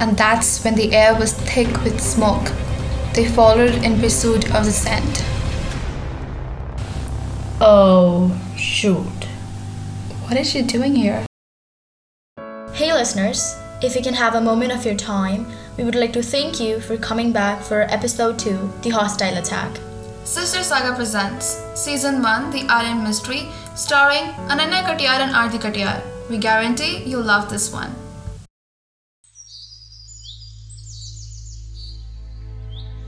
and that's when the air was thick with smoke. They followed in pursuit of the scent. Oh, shoot. What is she doing here? Hey, listeners. If you can have a moment of your time, we would like to thank you for coming back for episode 2 The Hostile Attack. Sister Saga presents Season 1 The Island Mystery, starring Ananya Katiyar and Arti Katiyar. We guarantee you'll love this one.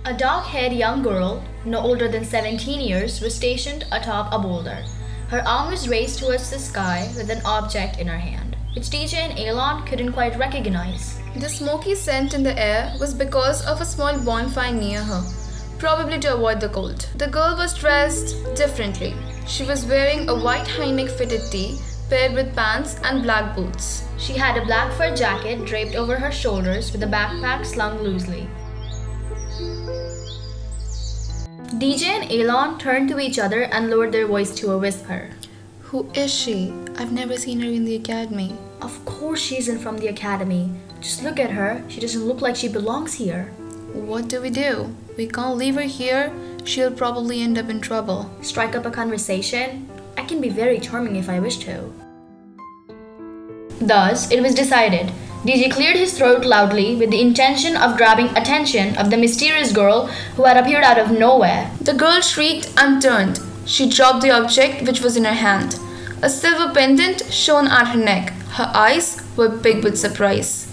A dark haired young girl, no older than 17 years, was stationed atop a boulder. Her arm was raised towards the sky with an object in her hand, which DJ and Aylon couldn't quite recognize. The smoky scent in the air was because of a small bonfire near her, probably to avoid the cold. The girl was dressed differently. She was wearing a white high neck fitted tee paired with pants and black boots. She had a black fur jacket draped over her shoulders with a backpack slung loosely. DJ and Aylon turned to each other and lowered their voice to a whisper. Who is she? I've never seen her in the academy. Of course she isn't from the academy. Just look at her. She doesn't look like she belongs here. What do we do? We can't leave her here. She'll probably end up in trouble. Strike up a conversation? I can be very charming if I wish to. Thus, it was decided DJ cleared his throat loudly with the intention of grabbing attention of the mysterious girl who had appeared out of nowhere. The girl shrieked and turned. She dropped the object which was in her hand. A silver pendant shone at her neck. Her eyes were big with surprise.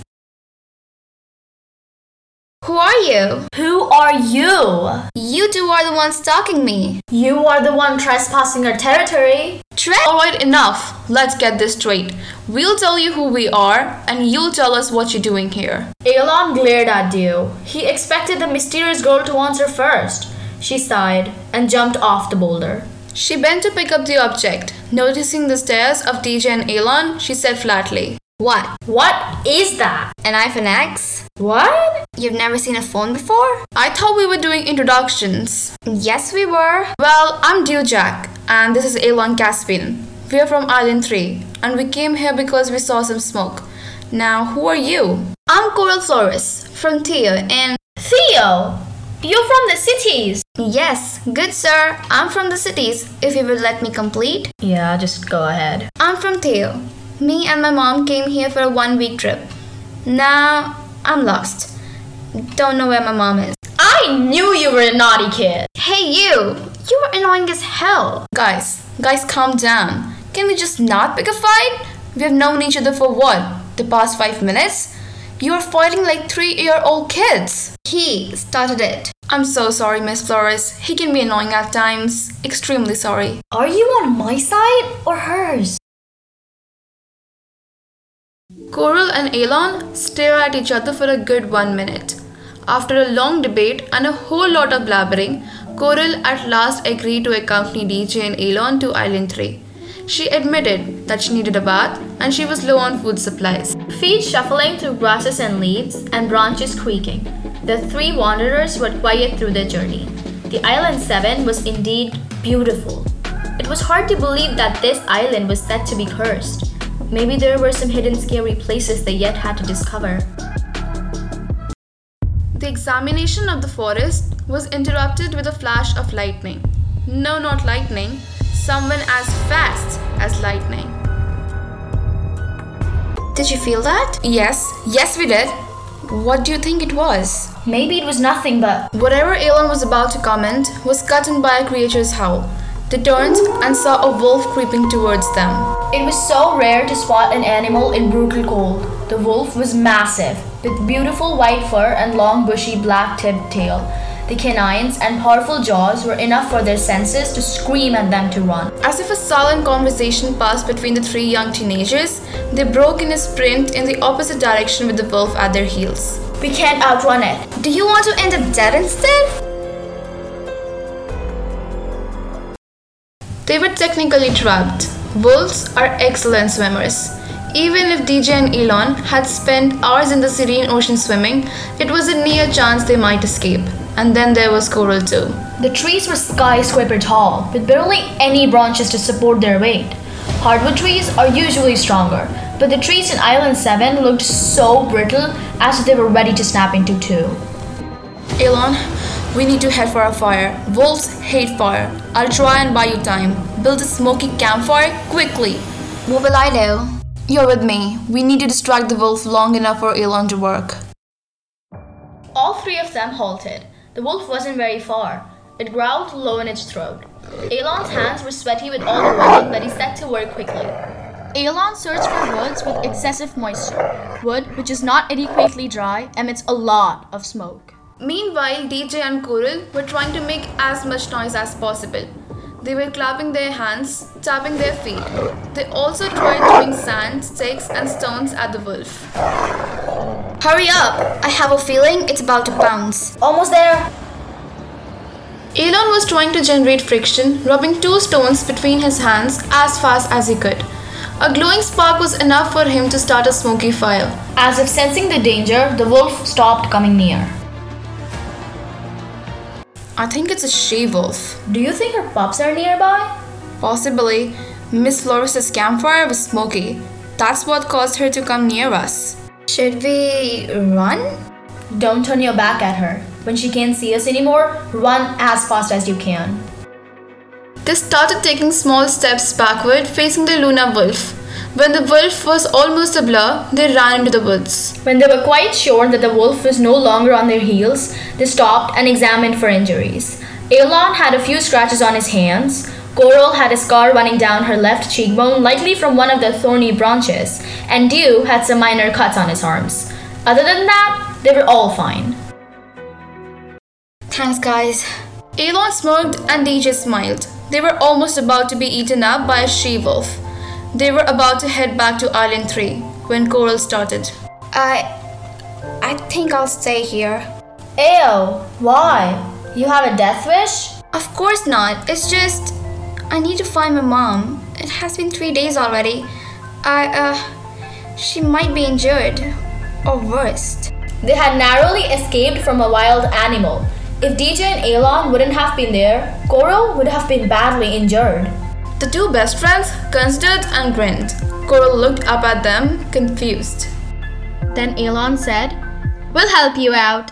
Who are you? Who are you? You two are the ones stalking me. You are the one trespassing our territory. Tre- Alright, enough. Let's get this straight. We'll tell you who we are, and you'll tell us what you're doing here. Aylon glared at you. He expected the mysterious girl to answer first. She sighed and jumped off the boulder. She bent to pick up the object. Noticing the stares of DJ and Aylon, she said flatly, What? What is that? An iPhone X? What? You've never seen a phone before? I thought we were doing introductions. Yes, we were. Well, I'm Jack, and this is Aylon Caspian. We're from Island 3, and we came here because we saw some smoke. Now, who are you? I'm Coral Flores, from Theo, and Theo! You're from the cities! Yes, good sir. I'm from the cities, if you would let me complete. Yeah, just go ahead. I'm from Theo. Me and my mom came here for a one week trip. Now, I'm lost. Don't know where my mom is. I knew you were a naughty kid! Hey, you! You are annoying as hell. Guys, guys, calm down. Can we just not pick a fight? We have known each other for what? The past five minutes? You are fighting like three year old kids. He started it. I'm so sorry, Miss Flores. He can be annoying at times. Extremely sorry. Are you on my side or hers? Coral and Aylon stare at each other for a good one minute. After a long debate and a whole lot of blabbering, Coral at last agreed to accompany DJ and Aylon to Island 3. She admitted that she needed a bath and she was low on food supplies. Feet shuffling through grasses and leaves and branches creaking, the three wanderers were quiet through their journey. The Island 7 was indeed beautiful. It was hard to believe that this island was said to be cursed. Maybe there were some hidden scary places they yet had to discover. The examination of the forest was interrupted with a flash of lightning. No, not lightning, someone as fast as lightning. Did you feel that? Yes, yes, we did. What do you think it was? Maybe it was nothing but. Whatever Aylon was about to comment was cut in by a creature's howl. They turned and saw a wolf creeping towards them. It was so rare to spot an animal in brutal cold. The wolf was massive, with beautiful white fur and long bushy black tipped tail. The canines and powerful jaws were enough for their senses to scream at them to run. As if a solemn conversation passed between the three young teenagers, they broke in a sprint in the opposite direction with the wolf at their heels. We can't outrun it. Do you want to end up dead instead? They were technically trapped. Wolves are excellent swimmers. Even if DJ and Aylon had spent hours in the serene ocean swimming, it was a near chance they might escape. And then there was Coral too. The trees were skyscraper tall, with barely any branches to support their weight. Hardwood trees are usually stronger, but the trees in Island 7 looked so brittle as if they were ready to snap into two. Aylon, we need to head for a fire. Wolves hate fire. I'll try and buy you time. Build a smoky campfire quickly. What will I do? You're with me. We need to distract the wolf long enough for Aylon to work. All three of them halted. The wolf wasn't very far. It growled low in its throat. Aylon's hands were sweaty with all the walking, but he set to work quickly. Aylon searched for woods with excessive moisture. Wood, which is not adequately dry, emits a lot of smoke. Meanwhile, DJ and Coral were trying to make as much noise as possible. They were clapping their hands, tapping their feet. They also tried throwing sand, sticks, and stones at the wolf. Hurry up! I have a feeling it's about to bounce. Almost there! Aylon was trying to generate friction, rubbing two stones between his hands as fast as he could. A glowing spark was enough for him to start a smoky fire. As if sensing the danger, the wolf stopped coming near. I think it's a she wolf. Do you think her pups are nearby? Possibly, Miss Flores's campfire was smoky. That's what caused her to come near us. Should we run? Don't turn your back at her. When she can't see us anymore, run as fast as you can. They started taking small steps backward, facing the Luna wolf. When the wolf was almost a blur, they ran into the woods. When they were quite sure that the wolf was no longer on their heels, they stopped and examined for injuries. Aylon had a few scratches on his hands. Coral had a scar running down her left cheekbone, likely from one of the thorny branches, and Dew had some minor cuts on his arms. Other than that, they were all fine. Thanks, guys. Aylon smirked and DJ smiled. They were almost about to be eaten up by a she wolf. They were about to head back to Island 3 when Coral started. I. I think I'll stay here. Ayo, why? You have a death wish? Of course not. It's just. I need to find my mom. It has been three days already. I, uh. She might be injured. Or worse. They had narrowly escaped from a wild animal. If DJ and Aylon wouldn't have been there, Coral would have been badly injured. The two best friends considered and grinned. Coral looked up at them, confused. Then Aylon said, We'll help you out.